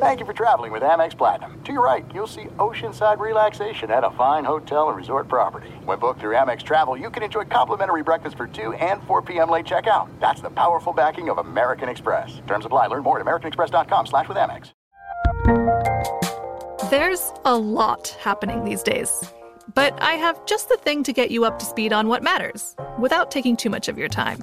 Thank you for traveling with Amex Platinum. To your right, you'll see oceanside relaxation at a fine hotel and resort property. When booked through Amex Travel, you can enjoy complimentary breakfast for 2 and 4 p.m. late checkout. That's the powerful backing of American Express. Terms apply. Learn more at americanexpress.com slash with Amex. There's a lot happening these days. But I have just the thing to get you up to speed on what matters without taking too much of your time.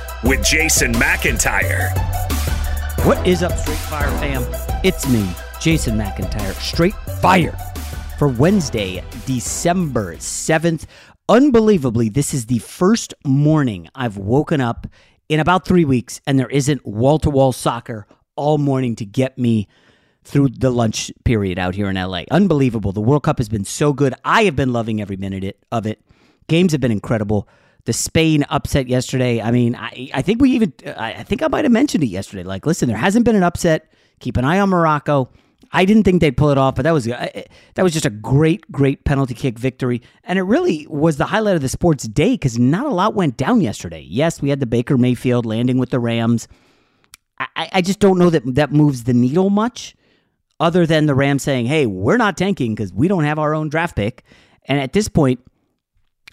with Jason McIntyre. What is up, Straight Fire fam? It's me, Jason McIntyre, Straight Fire for Wednesday, December 7th. Unbelievably, this is the first morning I've woken up in about three weeks, and there isn't wall to wall soccer all morning to get me through the lunch period out here in LA. Unbelievable. The World Cup has been so good. I have been loving every minute of it. Games have been incredible. The Spain upset yesterday. I mean, I, I think we even, I think I might have mentioned it yesterday. Like, listen, there hasn't been an upset. Keep an eye on Morocco. I didn't think they'd pull it off, but that was uh, uh, that was just a great, great penalty kick victory, and it really was the highlight of the sports day because not a lot went down yesterday. Yes, we had the Baker Mayfield landing with the Rams. I, I just don't know that that moves the needle much, other than the Rams saying, "Hey, we're not tanking because we don't have our own draft pick," and at this point,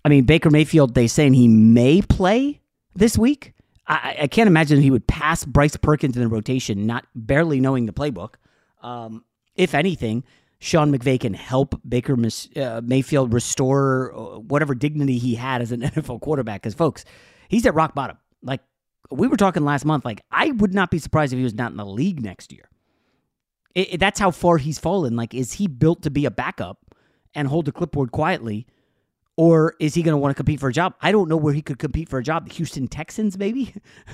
I mean, Baker Mayfield, they saying he may play this week. I, I can't imagine he would pass Bryce Perkins in the rotation, not barely knowing the playbook. Um, if anything, Sean McVay can help Baker uh, Mayfield restore uh, whatever dignity he had as an NFL quarterback. Because, folks, he's at rock bottom. Like we were talking last month, like I would not be surprised if he was not in the league next year. It, it, that's how far he's fallen. Like, is he built to be a backup and hold the clipboard quietly? Or is he going to want to compete for a job? I don't know where he could compete for a job. The Houston Texans, maybe?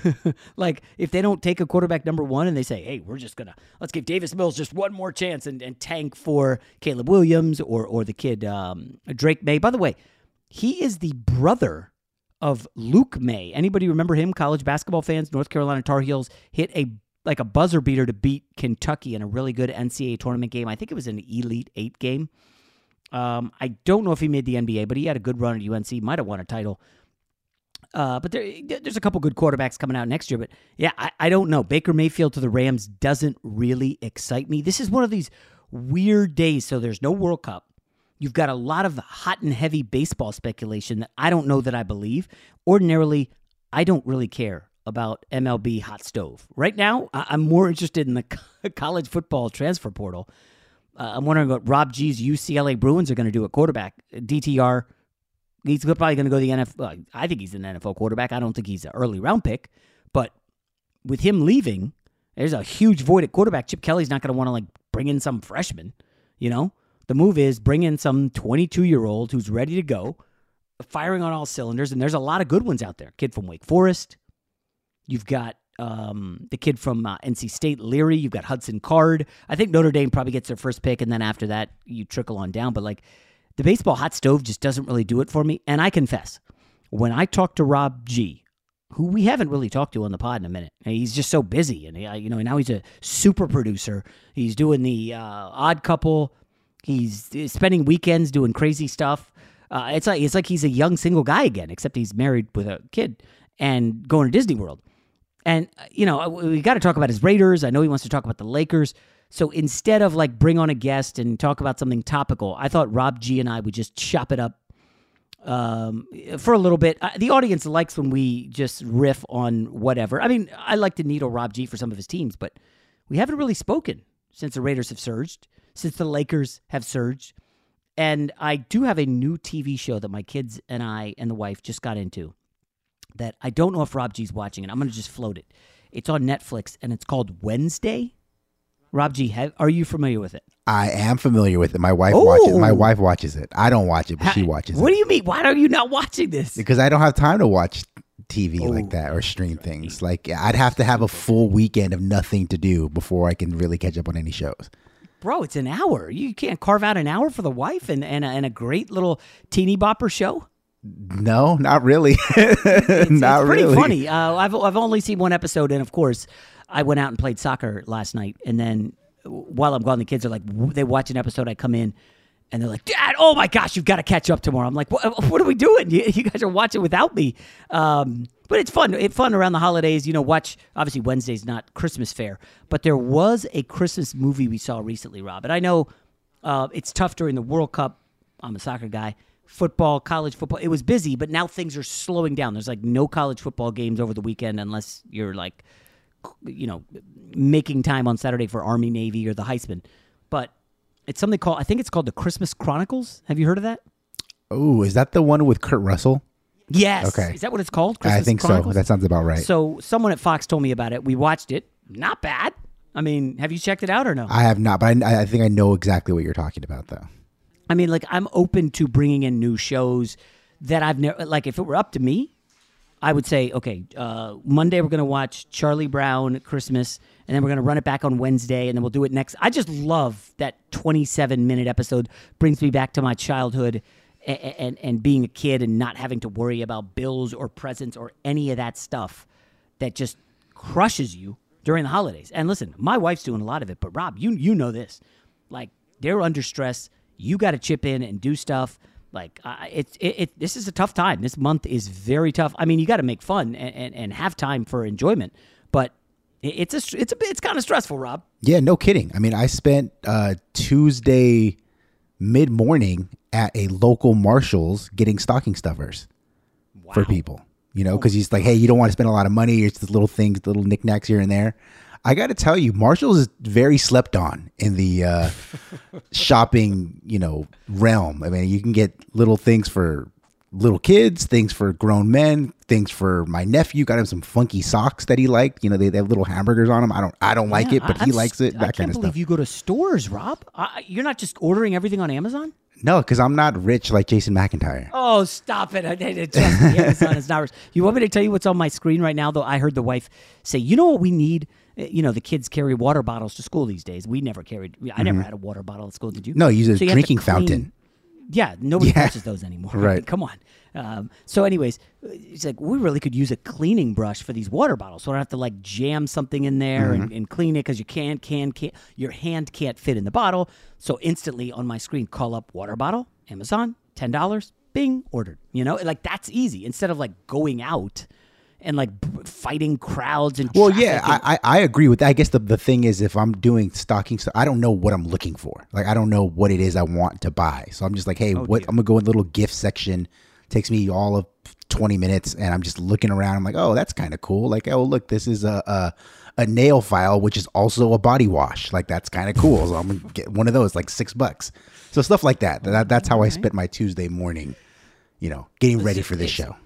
like, if they don't take a quarterback number one and they say, hey, we're just going to, let's give Davis Mills just one more chance and, and tank for Caleb Williams or, or the kid um, Drake Maye. By the way, he is the brother of Luke Maye. Anybody remember him? College basketball fans, North Carolina Tar Heels hit a like a buzzer beater to beat Kentucky in a really good NCAA tournament game. I think it was an Elite Eight game. Um, I don't know if he made the NBA, but he had a good run at UNC. Might have won a title. Uh, but there, there's a couple good quarterbacks coming out next year. But yeah, I, I don't know. Baker Mayfield to the Rams doesn't really excite me. This is one of these weird days. So there's no World Cup. You've got a lot of hot and heavy baseball speculation that I don't know that I believe. Ordinarily, I don't really care about MLB hot stove. Right now, I'm more interested in the college football transfer portal uh, I'm wondering what Rob G's UCLA Bruins are going to do at quarterback. DTR, he's probably going to go the NFL. I think he's an NFL quarterback. I don't think he's an early round pick, but with him leaving, there's a huge void at quarterback. Chip Kelly's not going to want to like bring in some freshman. You know, the move is bring in some 22 year old who's ready to go, firing on all cylinders. And there's a lot of good ones out there. Kid from Wake Forest. You've got um, the kid from uh, NC State, Leary. You've got Hudson Card. I think Notre Dame probably gets their first pick, and then after that, you trickle on down. But like the baseball hot stove just doesn't really do it for me. And I confess, when I talk to Rob G, who we haven't really talked to on the pod in a minute, he's just so busy, and he, you know now he's a super producer. He's doing the uh, Odd Couple. He's uh, spending weekends doing crazy stuff. Uh, it's like it's like he's a young single guy again, except he's married with a kid and going to Disney World. And uh, you know, we got to talk about his Raiders. I know he wants to talk about the Lakers. So instead of like bring on a guest and talk about something topical, I thought Rob G and I would just chop it up um, for a little bit. Uh, the audience likes when we just riff on whatever. I mean, I like to needle Rob G for some of his teams, but we haven't really spoken since the Raiders have surged, since the Lakers have surged. And I do have a new TV show that my kids and I and the wife just got into that I don't know if Rob G's watching it. I'm going to just float it. It's on Netflix and it's called Wednesday. Rob G, have, are you familiar with it? I am familiar with it. My wife watches. My wife watches it. I don't watch it, but she watches it. What it do you mean? Why are you not watching this? because I don't have time to watch TV Oh. like that or stream things. Like I'd have to have a full weekend of nothing to do before I can really catch up on any shows. Bro, it's an hour. You can't carve out an hour for the wife and, and, a, and a great little teeny bopper show? No, not really. It's, not it's pretty really. funny. Uh, I've, I've only seen one episode, and of course, I went out and played soccer last night. And then while I'm gone, the kids are like, they watch an episode. I come in, and they're like, Dad, oh my gosh, you've got to catch up tomorrow. I'm like, what, what are we doing? You, you guys are watching without me. Um, but it's fun. It's fun around the holidays. You know, watch. Obviously, Wednesday's not Christmas fair, but there was a Christmas movie we saw recently, Rob. And I know uh, it's tough during the World Cup. I'm a soccer guy. Football, college football. It was busy, but now things are slowing down. There's like no college football games over the weekend unless you're like, you know, making time on Saturday for Army, Navy, or the Heisman. But it's something called, I think it's called the Christmas Chronicles. Have you heard of that? Oh, is that the one with Kurt Russell? Yes. Okay. Is that what it's called? I think Chronicles? so. That sounds about right. So someone at Fox told me about it. We watched it. Not bad. I mean, have you checked it out or no? I have not, but I, I think I know exactly what you're talking about, though. I mean, like I'm open to bringing in new shows that I've never like. If it were up to me, I would say, okay, uh, Monday we're gonna watch Charlie Brown Christmas, and then we're gonna run it back on Wednesday, and then we'll do it next. I just love that 27 minute episode. Brings me back to my childhood. And, and and being a kid and not having to worry about bills or presents or any of that stuff that just crushes you during the holidays. And listen, my wife's doing a lot of it, but Rob, you you know this. Like they're under stress. You got to chip in and do stuff. Like uh, it's it, it. This is a tough time. This month is very tough. I mean, you got to make fun and, and, and have time for enjoyment, but it, it's a it's a it's kind of stressful, Rob. Yeah, no kidding. I mean, I spent uh, Tuesday mid morning at a local Marshalls getting stocking stuffers for people. You know, because he's like, hey, you don't want to spend a lot of money. It's just little things, little knickknacks here and there. I got to tell you, Marshalls is very slept on in the uh, shopping, you know, realm. I mean, you can get little things for little kids, things for grown men, things for my nephew. Got him some funky socks that he liked. You know, they, they have little hamburgers on them. I don't, I don't like Yeah, it, but I- he I'm likes it. I can't kind of believe stuff. you go to stores, Rob. I, you're not just ordering everything on Amazon. No, because I'm not rich like Jason McIntyre. Oh, stop it! Amazon is not. rich. You want me to tell you what's on my screen right now? Though I heard the wife say, "You know what we need? Uh, You know, the kids carry water bottles to school these days. We never carried. I never had a water bottle at school. Did you? Mm-hmm. No, use a So you drinking fountain. Yeah, nobody Yeah. touches those anymore. I mean, Right. come on. Um, so, anyways, it's like we really could use a cleaning brush for these water bottles, so I don't have to like jam something in there and, Mm-hmm. and clean it because you can't, can, can't. Your hand can't fit in the bottle. So instantly on my screen, call up water bottle, Amazon, ten dollars, Bing, ordered. You know, like that's easy instead of like going out and like fighting crowds and. Well, yeah, I, I agree with that. I guess the, the thing is, if I'm doing stocking stuff, I don't know what I'm looking for. Like, I don't know what it is I want to buy. So I'm just like, hey, oh, what? I'm gonna go in the little gift section. Takes me all of 20 minutes, and I'm just looking around. I'm like, oh, that's kind of cool. Like, oh, look, this is a, a a nail file, which is also a body wash. Like, that's kind of cool. So I'm gonna get one of those, like six bucks. So stuff like that. that that's how I spent my Tuesday morning. You know, getting ready for this show.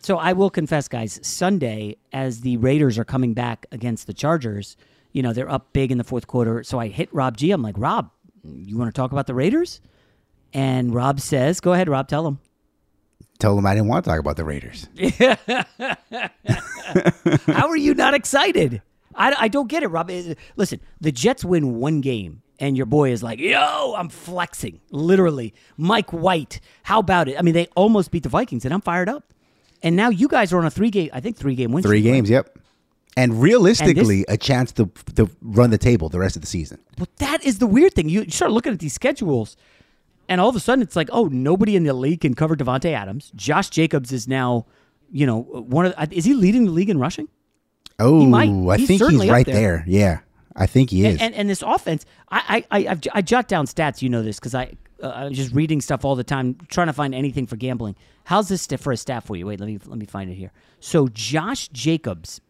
So I will confess, guys, Sunday, as the Raiders are coming back against the Chargers, you know, they're up big in the fourth quarter. So I hit Rob G. I'm like, Rob, you want to talk about the Raiders? And Rob says, go ahead, Rob, tell him. Tell them I didn't want to talk about the Raiders. How are you not excited? I, I don't get it, Rob. Eh, Listen, the Jets win one game, and your boy is like, yo, I'm flexing. Literally. Mike White, how about it? I mean, they almost beat the Vikings, and I'm fired up. And now you guys are on a three game, I think three game win Three streak, right? games, yep. and realistically, a chance to to run the table the rest of the season. Well, that is the weird thing. You start looking at these schedules, and all of a sudden it's like, oh, nobody in the league can cover Davante Adams. Josh Jacobs is now, you know, one of. Is he leading the league in rushing? Oh, might. I He's think he's right there. there. Yeah, I think he is. And, and and this offense, I I I, I've, I jot down stats. You know this because I uh, I'm just reading stuff all the time, trying to find anything for gambling. How's this for a stat for you? Wait, let me let me find it here. So Josh Jacobs,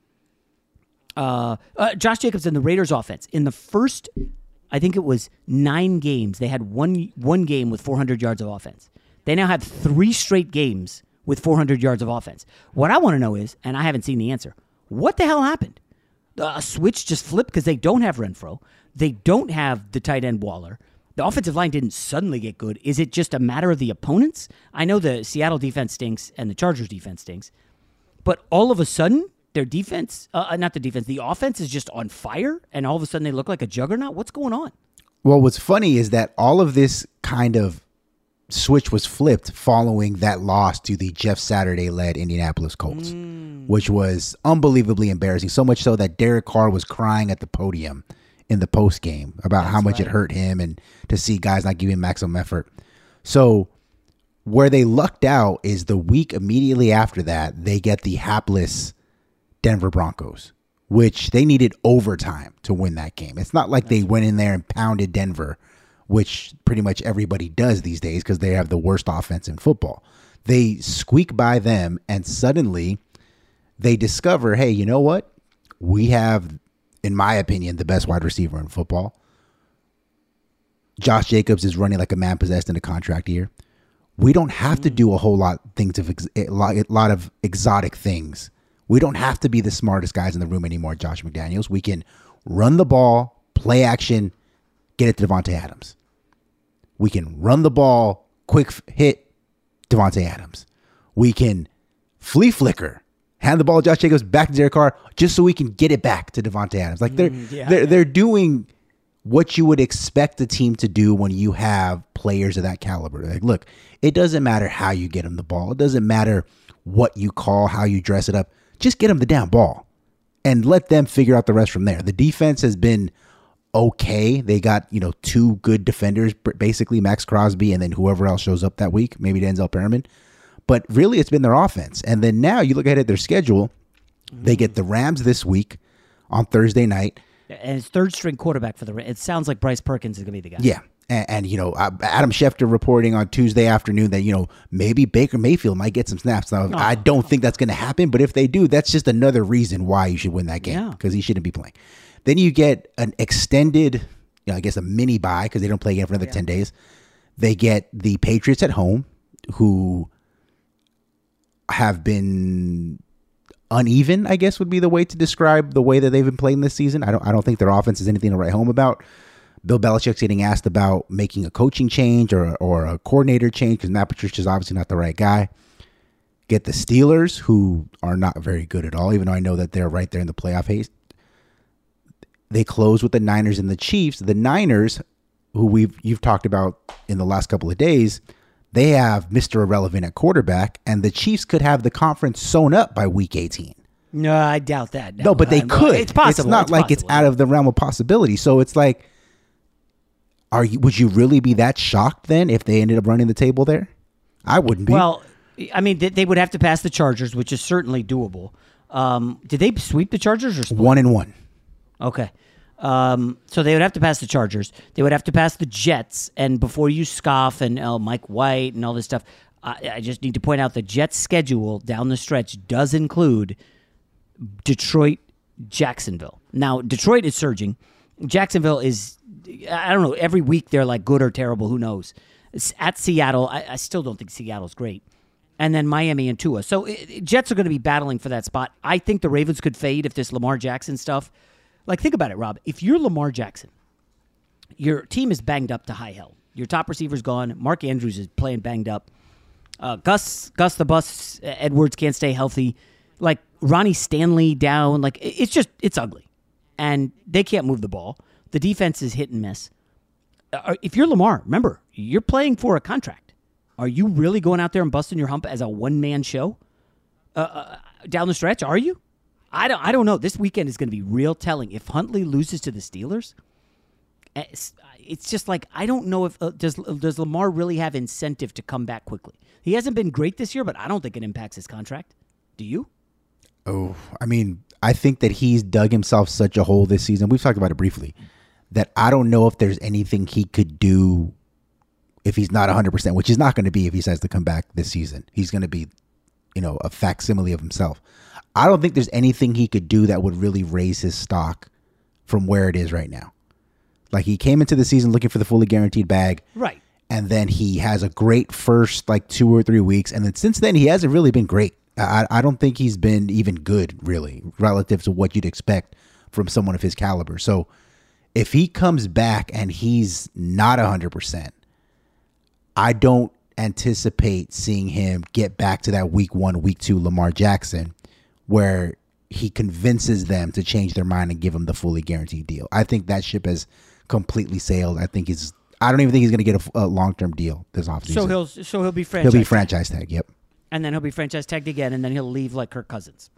uh, uh, Josh Jacobs in the Raiders offense in the first, I think it was nine games. They had one one game with 400 yards of offense. They now have three straight games with 400 yards of offense. What I want to know is, and I haven't seen the answer, what the hell happened? A switch just flipped because they don't have Renfrow. They don't have the tight end Waller. The offensive line didn't suddenly get good. Is it just a matter of the opponents? I know the Seattle defense stinks and the Chargers defense stinks, but all of a sudden their defense, uh, not the defense, the offense is just on fire, and all of a sudden they look like a juggernaut. What's going on? Well, what's funny is that all of this kind of switch was flipped following that loss to the Jeff Saturday led Indianapolis Colts, which was unbelievably embarrassing. So much so that Derek Carr was crying at the podium in the post game about how much it hurt him and to see guys not giving maximum effort. So, where they lucked out is the week immediately after that, they get the hapless Denver Broncos, which they needed overtime to win that game. It's not like they went in there and pounded Denver, which pretty much everybody does these days because they have the worst offense in football. They squeak by them, and suddenly they discover hey, you know what? We have, in my opinion, the best wide receiver in football. Josh Jacobs is running like a man possessed in a contract year. We don't have to hmm. do a whole lot things of ex- a lot, of exotic things. We don't have to be the smartest guys in the room anymore, Josh McDaniels. We can run the ball, play action, get it to Davante Adams. We can run the ball, quick hit Davante Adams. We can flea flicker, hand the ball to Josh Jacobs back to Derek Carr, just so we can get it back to Davante Adams. Like they're mm, they're they're doing what you would expect a team to do when you have players of that caliber. Like, look, it doesn't matter how you get them the ball. It doesn't matter what you call, how you dress it up. Just get them the damn ball and let them figure out the rest from there. The defense has been okay. They got, you know, two good defenders, basically Maxx Crosby and then whoever else shows up that week, maybe Denzel Perryman. But really, it's been their offense. And then now you look ahead at their schedule. They get the Rams this week on Thursday night. And it's third string quarterback for the. Rams. It sounds like Bryce Perkins is going to be the guy. Yeah. And, and you know, uh, Adam Schefter reporting on Tuesday afternoon that, you know, maybe Baker Mayfield might get some snaps. Now, I don't think that's going to happen, but if they do, that's just another reason why you should win that game Yeah. because he shouldn't be playing. Then you get an extended, you know, I guess a mini bye because they don't play again for another 10 days. They get the Patriots at home who have been uneven, I guess would be the way to describe the way that they've been playing this season. I don't I don't think their offense is anything to write home about. Bill Belichick's getting asked about making a coaching change or or a coordinator change because Matt Patricia's obviously not the right guy. Get the Steelers, who are not very good at all, even though I know that they're right there in the playoff haste. They close with the Niners and the Chiefs. The Niners, who we've you've talked about in the last couple of days, they have Mr. Irrelevant at quarterback, and the Chiefs could have the conference sewn up by week 18. No, I doubt that. No, but they Uh, could. It's possible. It's not like it's out of the realm of possibility. So it's like, are you? Would you really be that shocked then if they ended up running the table there? I wouldn't be. Well, I mean, they, they would have to pass the Chargers, which is certainly doable. Um, did they sweep the Chargers or split? one and one. Okay. Um, so they would have to pass the Chargers. They would have to pass the Jets. And before you scoff and oh, Mike White and all this stuff, I, I just need to point out the Jets' schedule down the stretch does include Detroit, Jacksonville. Now, Detroit is surging. Jacksonville is, I don't know, every week they're like good or terrible. Who knows? It's at Seattle, I, I still don't think Seattle's great. And then Miami and Tua. So it, it- Jets are going to be battling for that spot. I think the Ravens could fade if this Lamar Jackson stuff. Like, think about it, Rob. If you're Lamar Jackson, your team is banged up to high hell. Your top receiver's gone. Mark Andrews is playing banged up. Uh, Gus, Gus the Bus Edwards can't stay healthy. Like Ronnie Stanley down. Like it's just it's ugly, and they can't move the ball. The defense is hit and miss. Uh, if you're Lamar, remember you're playing for a contract. Are you really going out there and busting your hump as a one man show uh, uh, down the stretch? Are you? I don't. I don't know. This weekend is going to be real telling. If Huntley loses to the Steelers, it's, it's just like I don't know if uh, does does Lamar really have incentive to come back quickly. He hasn't been great this year, but I don't think it impacts his contract. Do you? Oh, I mean, I think that he's dug himself such a hole this season. We've talked about it briefly. That I don't know if there's anything he could do if he's not 100%, which he's not going to be if he decides to come back this season. He's going to be, you know, a facsimile of himself. I don't think there's anything he could do that would really raise his stock from where it is right now. Like he came into the season looking for the fully guaranteed bag. Right. And then he has a great first like two or three weeks. And then since then, he hasn't really been great. I, I don't think he's been even good, really, relative to what you'd expect from someone of his caliber. So if he comes back and he's not 100%, I don't anticipate seeing him get back to that week one, week two Lamar Jackson where he convinces them to change their mind and give him the fully guaranteed deal. I think that ship has completely sailed. I think he's. I don't even think he's going to get a, a long term deal this offseason. So he'll so he'll be franchise. He'll be franchise tag. Yep. And then he'll be franchise tagged again, and then he'll leave like Kirk Cousins.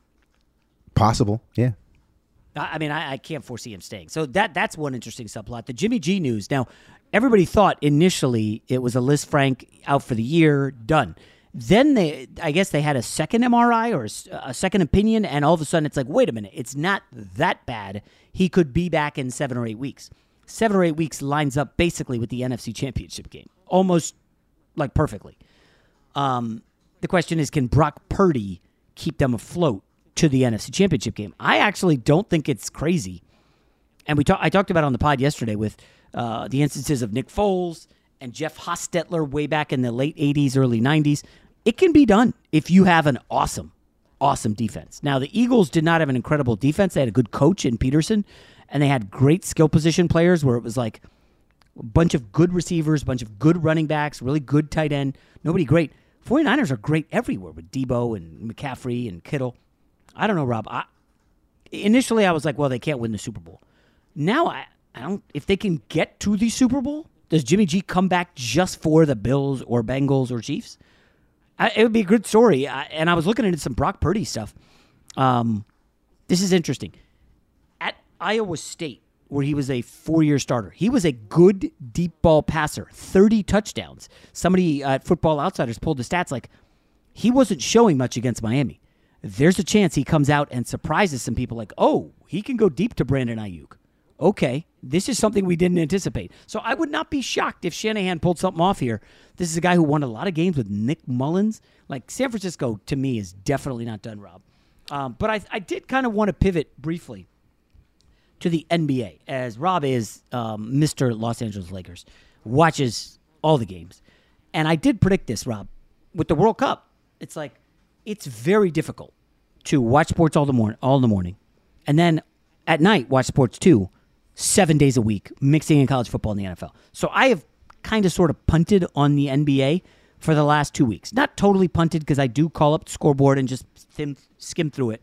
Possible. Yeah. I mean, I, I, can't foresee him staying. So that that's one interesting subplot. The Jimmy G news. Now, everybody thought initially it was a Lisfranc out for the year, done. Then they, I guess they had a second MRI or a, second opinion, and all of a sudden it's like, wait a minute, it's not that bad. He could be back in seven or eight weeks. Seven or eight weeks lines up basically with the NFC Championship game, almost like perfectly. Um, the question is, can Brock Purdy keep them afloat to the NFC Championship game? I actually don't think it's crazy. And we talk, I talked about on the pod yesterday with uh, the instances of Nick Foles and Jeff Hostetler way back in the late 80s, early 90s. It can be done if you have an awesome, awesome defense. Now, the Eagles did not have an incredible defense. They had a good coach in Pederson, and they had great skill position players where it was like a bunch of good receivers, a bunch of good running backs, really good tight end. Nobody great. 49ers are great everywhere with Debo and McCaffrey and Kittle. I don't know, Rob. I, initially, I was like, well, they can't win the Super Bowl. Now, I, I don't. If they can get to the Super Bowl, does Jimmy G come back just for the Bills or Bengals or Chiefs? I, it would be a good story. I, and I was looking into some Brock Purdy stuff. Um, this is interesting. At Iowa State, where he was a four year starter. He was a good deep ball passer, 30 touchdowns. Somebody at Football Outsiders pulled the stats like he wasn't showing much against Miami. There's a chance he comes out and surprises some people like, oh, he can go deep to Brandon Aiyuk. Okay, this is something we didn't anticipate. So I would not be shocked if Shanahan pulled something off here. This is a guy who won a lot of games with Nick Mullens. Like San Francisco, to me, is definitely not done, Rob. Um, but I, I did kind of want to pivot briefly to the NBA, as Rob is um, Mr. Los Angeles Lakers, watches all the games. And I did predict this, Rob, with the World Cup. It's like, it's very difficult to watch sports all the morning, all in the morning, and then at night watch sports too, seven days a week, mixing in college football and the NFL. So I have kind of sort of punted on the NBA for the last two weeks. Not totally punted because I do call up the scoreboard and just skim through it.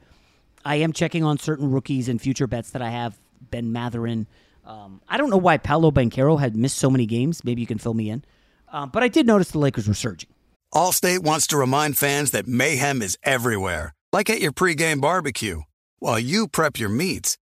I am checking on certain rookies and future bets that I have Ben Mathurin. Um, I don't know why Paolo Banchero had missed so many games. Maybe you can fill me in. Um, but I did notice the Lakers were surging. Allstate wants to remind fans that mayhem is everywhere, like at your pregame barbecue. While you prep your meats,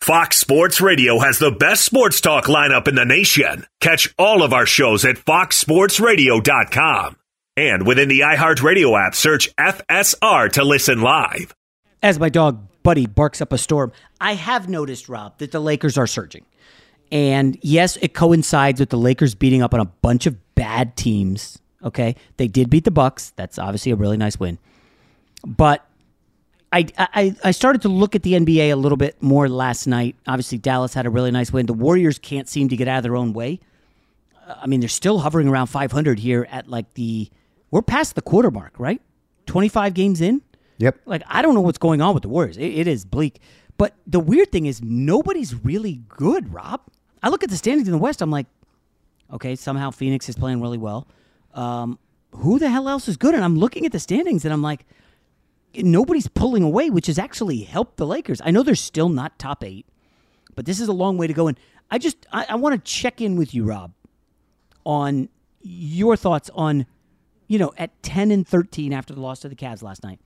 Fox Sports Radio has the best sports talk lineup in the nation. Catch all of our shows at foxsportsradio.com. And within the iHeartRadio app, search FSR to listen live. As my dog Buddy barks up a storm, I have noticed, Rob, that the Lakers are surging. And yes, it coincides with the Lakers beating up on a bunch of bad teams. Okay. They did beat the Bucks. That's obviously a really nice win. But I, I I started to look at the NBA a little bit more last night. Obviously, Dallas had a really nice win. The Warriors can't seem to get out of their own way. I mean, they're still hovering around 500 here at like the we're past the quarter mark, right? 25 games in. Yep. Like I don't know what's going on with the Warriors. It, it is bleak. But the weird thing is nobody's really good, Rob. I look at the standings in the West. I'm like, okay, somehow Phoenix is playing really well. Um, who the hell else is good? And I'm looking at the standings and I'm like, nobody's pulling away, which has actually helped the Lakers. I know they're still not top eight, but this is a long way to go. And I just I, I want to check in with you, Rob, on your thoughts on, you know, at ten and thirteen after the loss to the Cavs last night.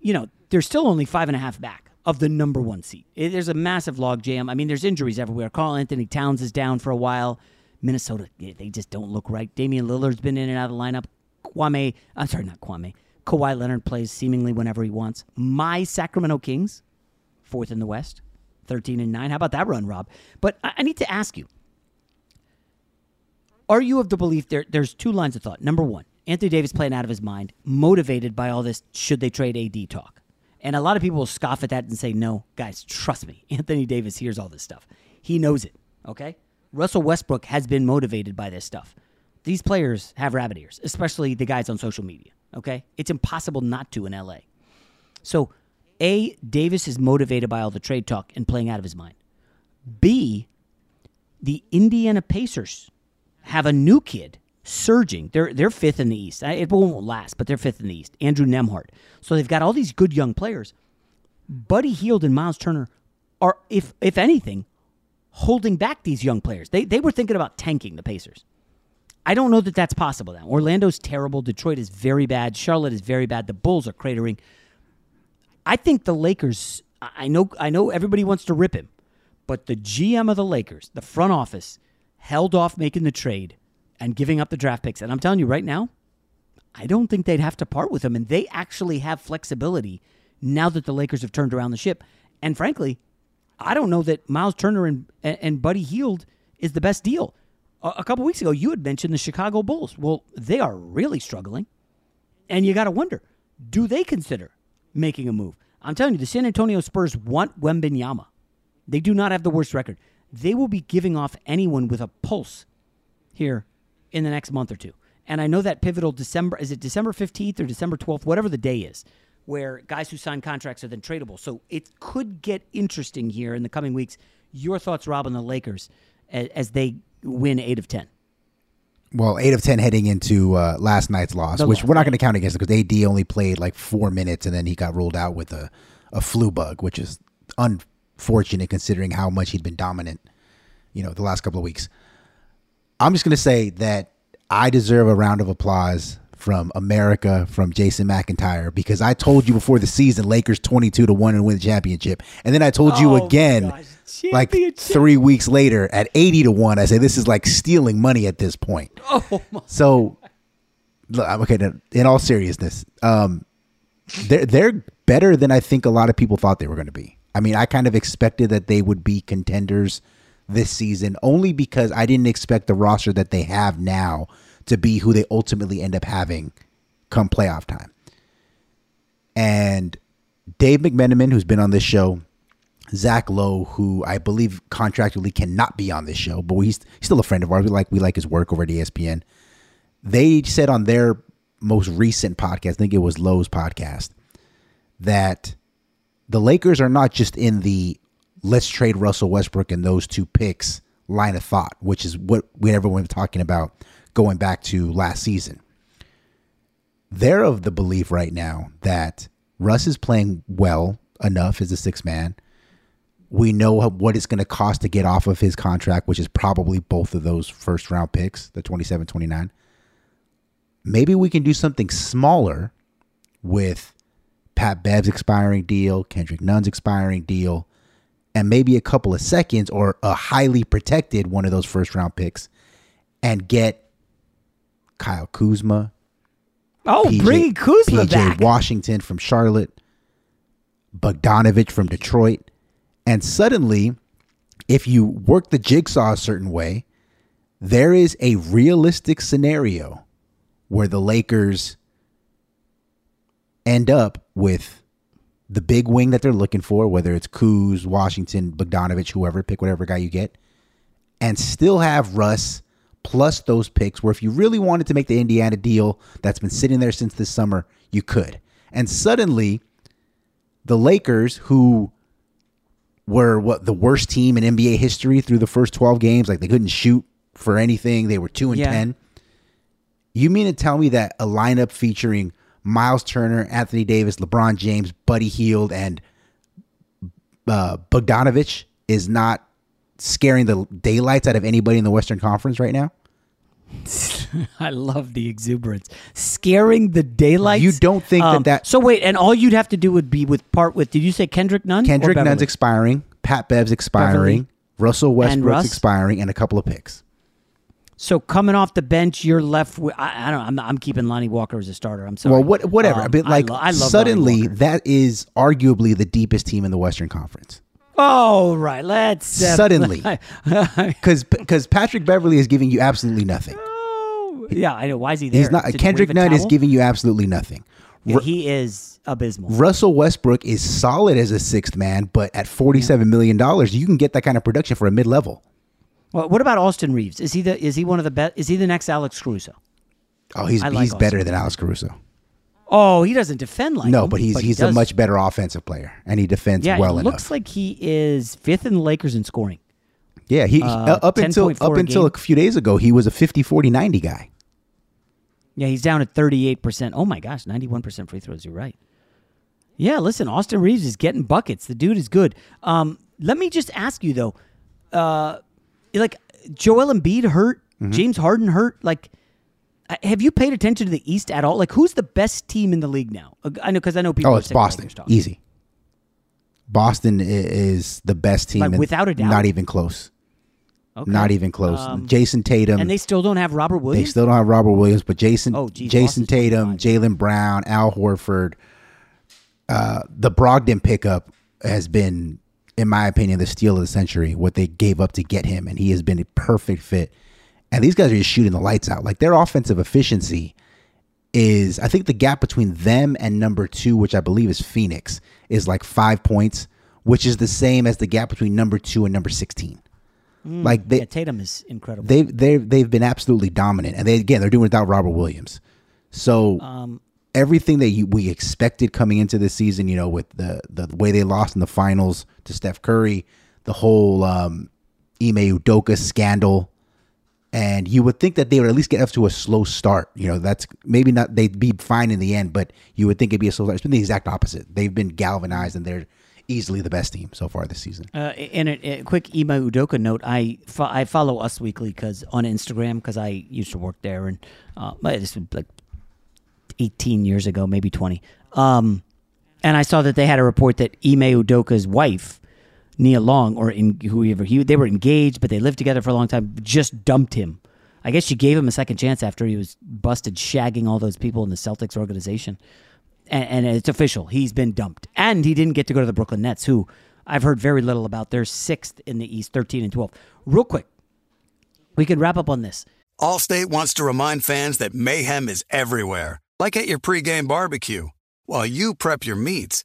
You know, they're still only five and a half back of the number one seat. There's a massive log jam. I mean, there's injuries everywhere. Karl-Anthony Towns is down for a while. Minnesota, they just don't look right. Damian Lillard's been in and out of the lineup. Kwame, I'm sorry, not Kwame. Kawhi Leonard plays seemingly whenever he wants. My Sacramento Kings, fourth in the West, 13 and 9. How about that run, Rob? But I, I need to ask you Are you of the belief there, there's two lines of thought? Number one, Anthony Davis playing out of his mind, motivated by all this should they trade AD talk. And a lot of people will scoff at that and say, no, guys, trust me. Anthony Davis hears all this stuff. He knows it, okay? Russell Westbrook has been motivated by this stuff. These players have rabbit ears, especially the guys on social media. Okay, it's impossible not to in LA. So, a Davis is motivated by all the trade talk and playing out of his mind. B, the Indiana Pacers have a new kid surging. They're they're fifth in the East. It won't last, but they're fifth in the East. Andrew Nembhard. So they've got all these good young players. Buddy Hield and Miles Turner are, if if anything, holding back these young players. They they were thinking about tanking the Pacers. I don't know that that's possible now. Orlando's terrible. Detroit is very bad. Charlotte is very bad. The Bulls are cratering. I think the Lakers. I know. I know everybody wants to rip him, but the GM of the Lakers, the front office, held off making the trade and giving up the draft picks. And I'm telling you right now, I don't think they'd have to part with him. And they actually have flexibility now that the Lakers have turned around the ship. And frankly, I don't know that Miles Turner and and Buddy Hield is the best deal a couple weeks ago, you had mentioned the Chicago Bulls. Well, they are really struggling. And you got to wonder do they consider making a move? I'm telling you, the San Antonio Spurs want Wembanyama. They do not have the worst record. They will be giving off anyone with a pulse here in the next month or two. And I know that pivotal December, is it December 15th or December 12th, whatever the day is, where guys who sign contracts are then tradable. So it could get interesting here in the coming weeks. Your thoughts, Rob, on the Lakers as, as they win eight of ten. Well, eight of ten heading into uh, last night's loss, The which loss, we're not going to count against because AD only played like four minutes and then he got ruled out with a, a flu bug, which is unfortunate considering how much he'd been dominant, you know, the last couple of weeks. I'm just going to say that I deserve a round of applause from America, from Jason McIntyre, because I told you before the season, Lakers 22 to 1 and win the championship. And then I told you Oh, again, like three weeks later at 80 to 1. I say, this is like stealing money at this point. Oh my. So, look, okay. In all seriousness, um, they're they're better than I think a lot of people thought they were going to be. I mean, I kind of expected that they would be contenders this season, only because I didn't expect the roster that they have now to be who they ultimately end up having come playoff time. And Dave McMenamin, who's been on this show, Zach Lowe, who I believe contractually cannot be on this show, but he's, he's still a friend of ours. We like we like his work over at ESPN. They said on their most recent podcast, I think it was Lowe's podcast, that the Lakers are not just in the let's trade Russell Westbrook and those two picks line of thought, which is what we everyone talking about going back to last season. They're of the belief right now that Russ is playing well enough as a six man. We know what it's going to cost to get off of his contract, which is probably both of those first round picks, the 27 29. Maybe we can do something smaller with Pat Bev's expiring deal, Kendrick Nunn's expiring deal, and maybe a couple of seconds or a highly protected one of those first round picks and get Kyle Kuzma. Oh, bringing Kuzma PJ back. Washington from Charlotte, Bogdanovich from Detroit. And suddenly, if you work the jigsaw a certain way, there is a realistic scenario where the Lakers end up with the big wing that they're looking for, whether it's Kuz, Washington, Bogdanovich, whoever, pick whatever guy you get, and still have Russ plus those picks where if you really wanted to make the Indiana deal that's been sitting there since this summer, you could. And suddenly, the Lakers, who were what the worst team in NBA history through the first 12 games, like they couldn't shoot for anything, they were 2 and Yeah. 10. You mean to tell me that a lineup featuring Miles Turner, Anthony Davis, LeBron James, Buddy Hield, and uh, Bogdanovich is not scaring the daylights out of anybody in the Western Conference right now? I love the exuberance, scaring the daylights. You don't think that Um, that- So wait, and all you'd have to do would be with part with. Did you say Kendrick Nunn? Kendrick Nunn's expiring, Pat Bev's expiring, Beverley. Russell Westbrook's Russ? expiring, and a couple of picks. So coming off the bench, you're left with. I, I don't. know. I'm, I'm keeping Lonnie Walker as a starter. I'm sorry. Well, what, whatever. Um, but I like, lo- I suddenly, that is arguably the deepest team in the Western Conference. Oh right, let's uh, Suddenly. Because because Patrick Beverley is giving you absolutely nothing. yeah, I know. Why is he there? He's not. Did Kendrick Nunn is giving you absolutely nothing. Yeah, he is abysmal. Russell Westbrook is solid as a sixth man, but at forty-seven million dollars, you can get that kind of production for a mid-level. Well, what about Austin Reaves? Is he the? Is he one of the best? Is he the next Alex Caruso? Oh, he's I like he's better Austin than Alex Caruso. Oh, he doesn't defend like no, him, but he's he he's a much better offensive player, and he defends yeah. well it enough. looks like he is fifth in the Lakers in scoring. yeah, he uh, uh, up until up a until game. a few days ago, he was a 50 40 90 guy. Yeah, he's down at 38%. Oh my gosh, 91% free throws. You're right. Yeah, listen, Austin Reaves is getting buckets. The dude is good. Um, let me just ask you though, uh, like Joel Embiid hurt, Mm-hmm. James Harden hurt. Like, have you paid attention to the East at all? Like, who's the best team in the league now? I know because I know people. Oh, it's Boston. Easy. Boston is the best team, Like, without a doubt? Not even close. Okay. Not even close. Um, Jayson Tatum. and they still don't have Robert Williams. They still don't have Robert Williams, but Jason, Oh, geez, Jason Boston's Tatum, Jaylen Brown, Al Horford, uh, the Brogdon pickup has been, in my opinion, the steal of the century. What they gave up to get him, and he has been a perfect fit. And these guys are just shooting the lights out. Like their offensive efficiency is, I think the gap between them and number two, which I believe is Phoenix, is like five points, which is the same as the gap between number two and number sixteen. Mm, like they, yeah, Tatum is incredible. they they they've been absolutely dominant, and they again they're doing it without Robert Williams. So Um, everything that you, we expected coming into this season, you know, with the the way they lost in the finals to Steph Curry, the whole um, Ime Udoka scandal, and you would think that they would at least get off to a slow start. You know, that's maybe not they'd be fine in the end, but you would think it'd be a slow start. It's been the exact opposite. They've been galvanized, and they're easily the best team so far this season. Uh, and a, a quick Ime Udoka note: I fo- I follow Us Weekly because on Instagram because I used to work there, and uh, this was like 18 years ago, maybe 20. Um, and I saw that they had a report that Ime Udoka's wife, Nia Long, or in, whoever he, they were engaged, but they lived together for a long time, just dumped him. I guess she gave him a second chance after he was busted shagging all those people in the Celtics organization. And, and it's official. He's been dumped. And he didn't get to go to the Brooklyn Nets, who I've heard very little about. They're sixth in the East, 13 and 12. Real quick, we can wrap up on this. Allstate wants to remind fans that mayhem is everywhere, like at your pregame barbecue. While you prep your meats,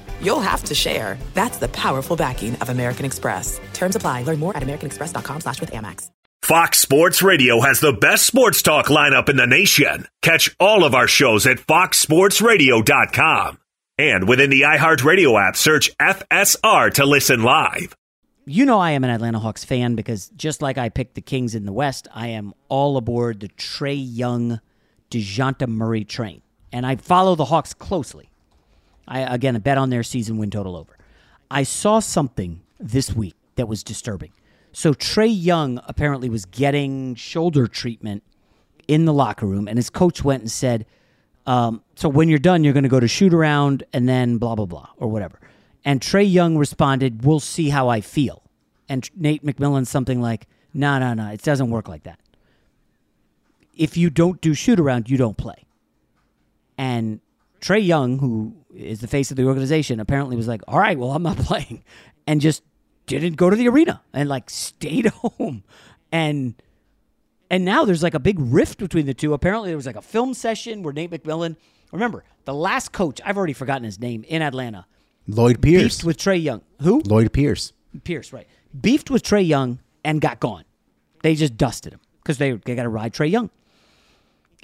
you'll have to share. That's the powerful backing of American Express. Terms apply. Learn more at americanexpress.com slash with Amex. Fox Sports Radio has the best sports talk lineup in the nation. Catch all of our shows at foxsportsradio.com. And within the iHeartRadio app, search FSR to listen live. You know I am an Atlanta Hawks fan because just like I picked the Kings in the West, I am all aboard the Trae Young, DeJounte Murray train. And I follow the Hawks closely. I, again, a bet on their season win total over. I saw something this week that was disturbing. So Trae Young apparently was getting shoulder treatment in the locker room, and his coach went and said, um, "So when you're done, you're going to go to shoot around, and then blah blah blah or whatever." And Trae Young responded, "We'll see how I feel." And Nate McMillan something like, "No, no, no, it doesn't work like that. If you don't do shoot around, you don't play." And Trae Young, who is the face of the organization, apparently was like, "All right, well, I'm not playing," and just didn't go to the arena and like stayed home. And and now there's like a big rift between the two. Apparently there was like a film session where nate mcmillan remember the last coach i've already forgotten his name in atlanta Lloyd Pierce. beefed with trae young. Who? Lloyd Pierce. pierce right. Beefed with trae young and got gone. They just dusted him because they, they got to ride trae young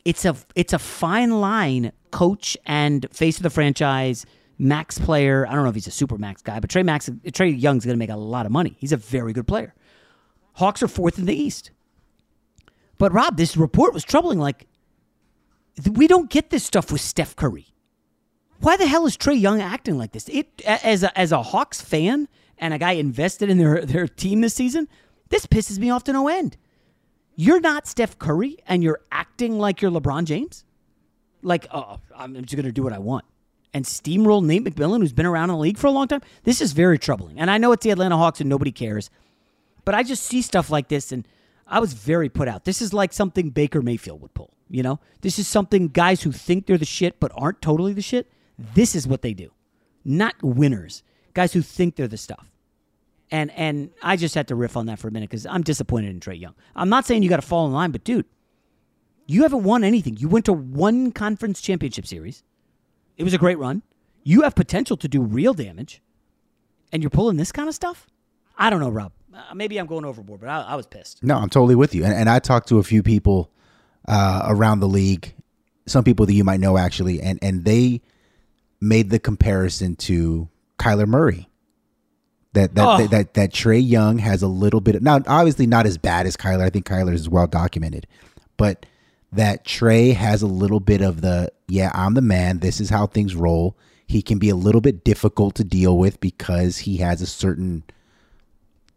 it's a it's a fine line coach and face of the franchise max player. I don't know if he's a super max guy, but Trae Max Trae Young's going to make a lot of money. He's a very good player. Hawks are fourth in the East. But Rob, this report was troubling. Like, we don't get this stuff with Steph Curry. Why the hell is Trae Young acting like this? It as a, as a Hawks fan and a guy invested in their their team this season, this pisses me off to no end. You're not Steph Curry, and you're acting like you're LeBron James. Like, oh, I'm just going to do what I want and steamroll Nate McMillan, who's been around in the league for a long time. This is very troubling. And I know it's the Atlanta Hawks and nobody cares, but I just see stuff like this and I was very put out. This is like something Baker Mayfield would pull. You know, this is something guys who think they're the shit but aren't totally the shit. This is what they do, not winners. Guys who think they're the stuff. And and I just had to riff on that for a minute because I'm disappointed in Trae Young. I'm not saying you got to fall in line, but dude, you haven't won anything. You went to one conference championship series. It was a great run. You have potential to do real damage, and you're pulling this kind of stuff. I don't know, Rob. Uh, maybe I'm going overboard, but I, I was pissed. No, I'm totally with you. And, and I talked to a few people uh, around the league, some people that you might know actually, and and they made the comparison to Kyler Murray. That that, Oh. that that that Trae Young has a little bit of now obviously not as bad as Kyler. I think Kyler is well documented. But that Trae has a little bit of the yeah, I'm the man, this is how things roll. He can be a little bit difficult to deal with because he has a certain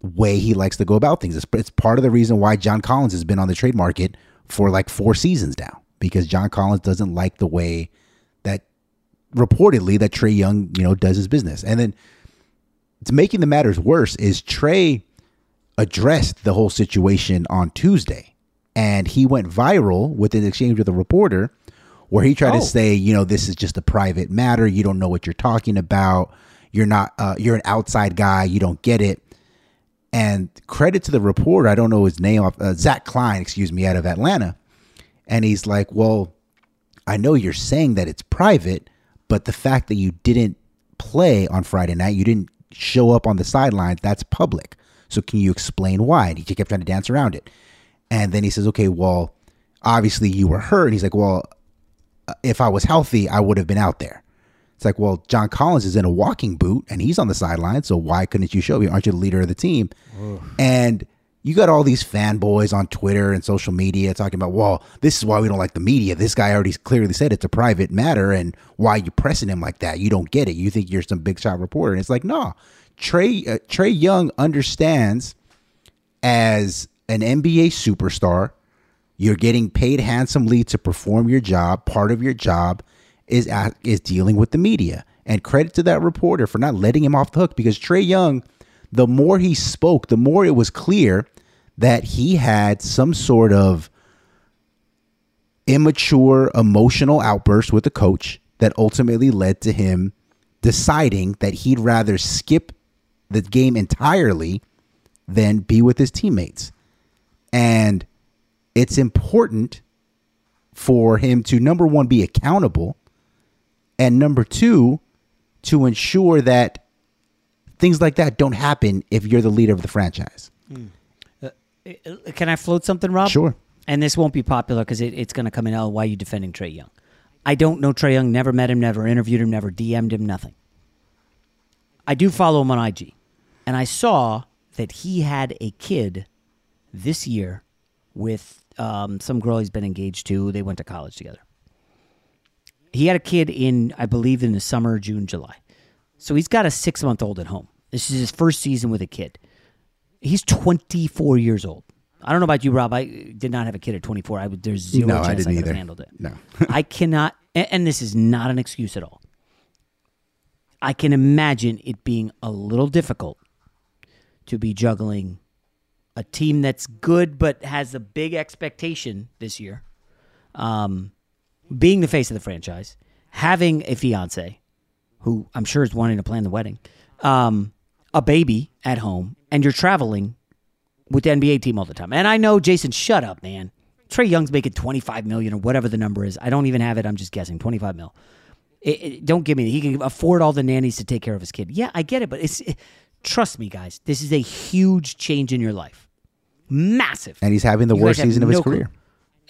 way he likes to go about things. It's, it's part of the reason why John Collins has been on the trade market for like four seasons now because John Collins doesn't like the way that reportedly that Trae Young, you know, does his business. And then making the matters worse is Trae addressed the whole situation on Tuesday and he went viral with an exchange with a reporter where he tried Oh. to say, you know, this is just a private matter. You don't know what you're talking about. You're not, uh, you're an outside guy. You don't get it. And credit to the reporter, I don't know his name, uh, Zach Klein, excuse me, out of Atlanta. And he's like, well, I know you're saying that it's private, but the fact that you didn't play on Friday night, you didn't show up on the sidelines, that's public. So can you explain why? And he kept trying to dance around it. And then he says, okay, well, obviously you were hurt. And he's like, well, uh, if I was healthy, I would have been out there. It's like, well, John Collins is in a walking boot and he's on the sideline. So why couldn't you show me? Aren't you the leader of the team? And you got all these fanboys on Twitter and social media talking about, well, this is why we don't like the media. This guy already clearly said it's a private matter, and why you pressing him like that? You don't get it. You think you're some big shot reporter, and it's like, no. Trae uh, Trae Young understands as an NBA superstar, you're getting paid handsomely to perform your job. Part of your job is a- is dealing with the media. And credit to that reporter for not letting him off the hook because Trae Young, the more he spoke, the more it was clear that he had some sort of immature emotional outburst with the coach that ultimately led to him deciding that he'd rather skip the game entirely than be with his teammates. And it's important for him to number one be accountable and number two to ensure that things like that don't happen if you're the leader of the franchise. Hmm. Uh, uh, can I float something, Rob? Sure. And this won't be popular because it, it's going to come in. Oh, why are you defending Trae Young? I don't know Trae Young. Never met him. Never interviewed him. Never DM'd him. Nothing. I do follow him on IG, and I saw that he had a kid this year with um, some girl he's been engaged to. They went to college together. He had a kid in, I believe, in the summer, June, July. So he's got a six month old at home. This is his first season with a kid. He's 24 years old. I don't know about you, Rob. I did not have a kid at 24. I would, there's zero No, I chance didn't could have handled it. No. I cannot, and, and this is not an excuse at all. I can imagine it being a little difficult to be juggling a team that's good but has a big expectation this year, um, being the face of the franchise, having a fiance who I'm sure is wanting to plan the wedding, um, a baby at home, and you're traveling with the NBA team all the time. And I know, Jason, shut up, man. Trae Young's making 25 million or whatever the number is. I don't even have it. I'm just guessing 25 mil. It, it- don't give me. He can afford all the nannies to take care of his kid. Yeah, I get it, but it's it- trust me, guys. This is a huge change in your life, massive. And he's having the You worst season of his no clue.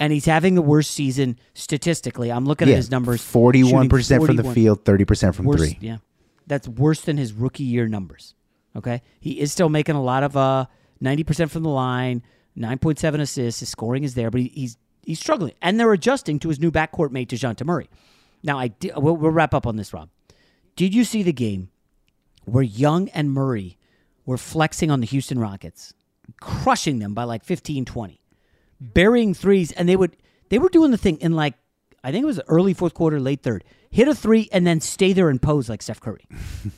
And he's having the worst season statistically. I'm looking at his numbers. Forty-one percent from the field, thirty percent from Worse- three. Yeah, that's worse than his rookie year numbers. Okay, he is still making a lot of uh ninety percent from the line, nine point seven assists. His scoring is there, but he, he's he's struggling, and they're adjusting to his new backcourt mate Dejounte Murray. Now, I di- we'll, we'll wrap up on this, Rob. Did you see the game where Young and Murray were flexing on the Houston Rockets, crushing them by like 15, 20, burying threes, and they would they were doing the thing in like I think it was early fourth quarter, late third, hit a three, and then stay there and pose like Steph Curry.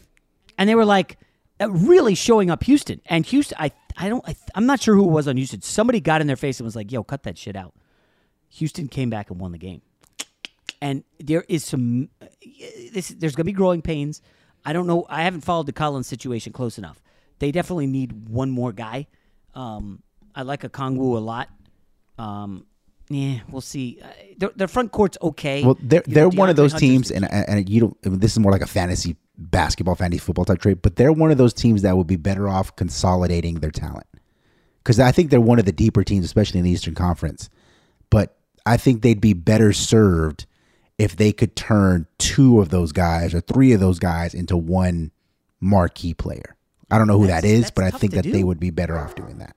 and they were like, uh, really showing up Houston. And Houston, I I don't I, I'm not sure who it was on Houston. Somebody got in their face and was like, "Yo, cut that shit out." Houston came back and won the game. And there is some this there's going to be growing pains. I don't know. I haven't followed the Collins situation close enough. They definitely need one more guy. Um, I like Okongwu a lot. Um, yeah, we'll see. Uh, their, their front court's okay. Well, they're You they're know, one of those teams, and and you don't. I mean, this is more like a fantasy basketball, fantasy football type trade, but they're one of those teams that would be better off consolidating their talent because I think they're one of the deeper teams, especially in the Eastern Conference. But I think they'd be better served if they could turn two of those guys or three of those guys into one marquee player. I don't know who That's- that is, but I think that they would be better off doing that.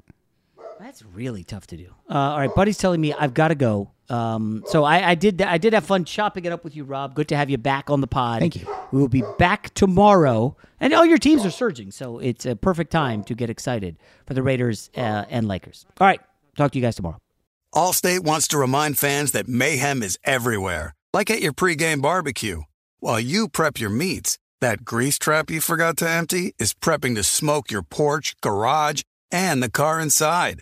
That's really tough to do. Uh, all right, buddy's telling me I've got to go. Um, so I, I did. I did have fun chopping it up with you, Rob. Good to have you back on the pod. Thank you. We will be back tomorrow, and all your teams are surging, so it's a perfect time to get excited for the Raiders uh, and Lakers. All right, talk to you guys tomorrow. Allstate wants to remind fans that mayhem is everywhere, like at your pregame barbecue. While you prep your meats, that grease trap you forgot to empty is prepping to smoke your porch, garage, and the car inside.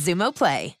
Xumo Play.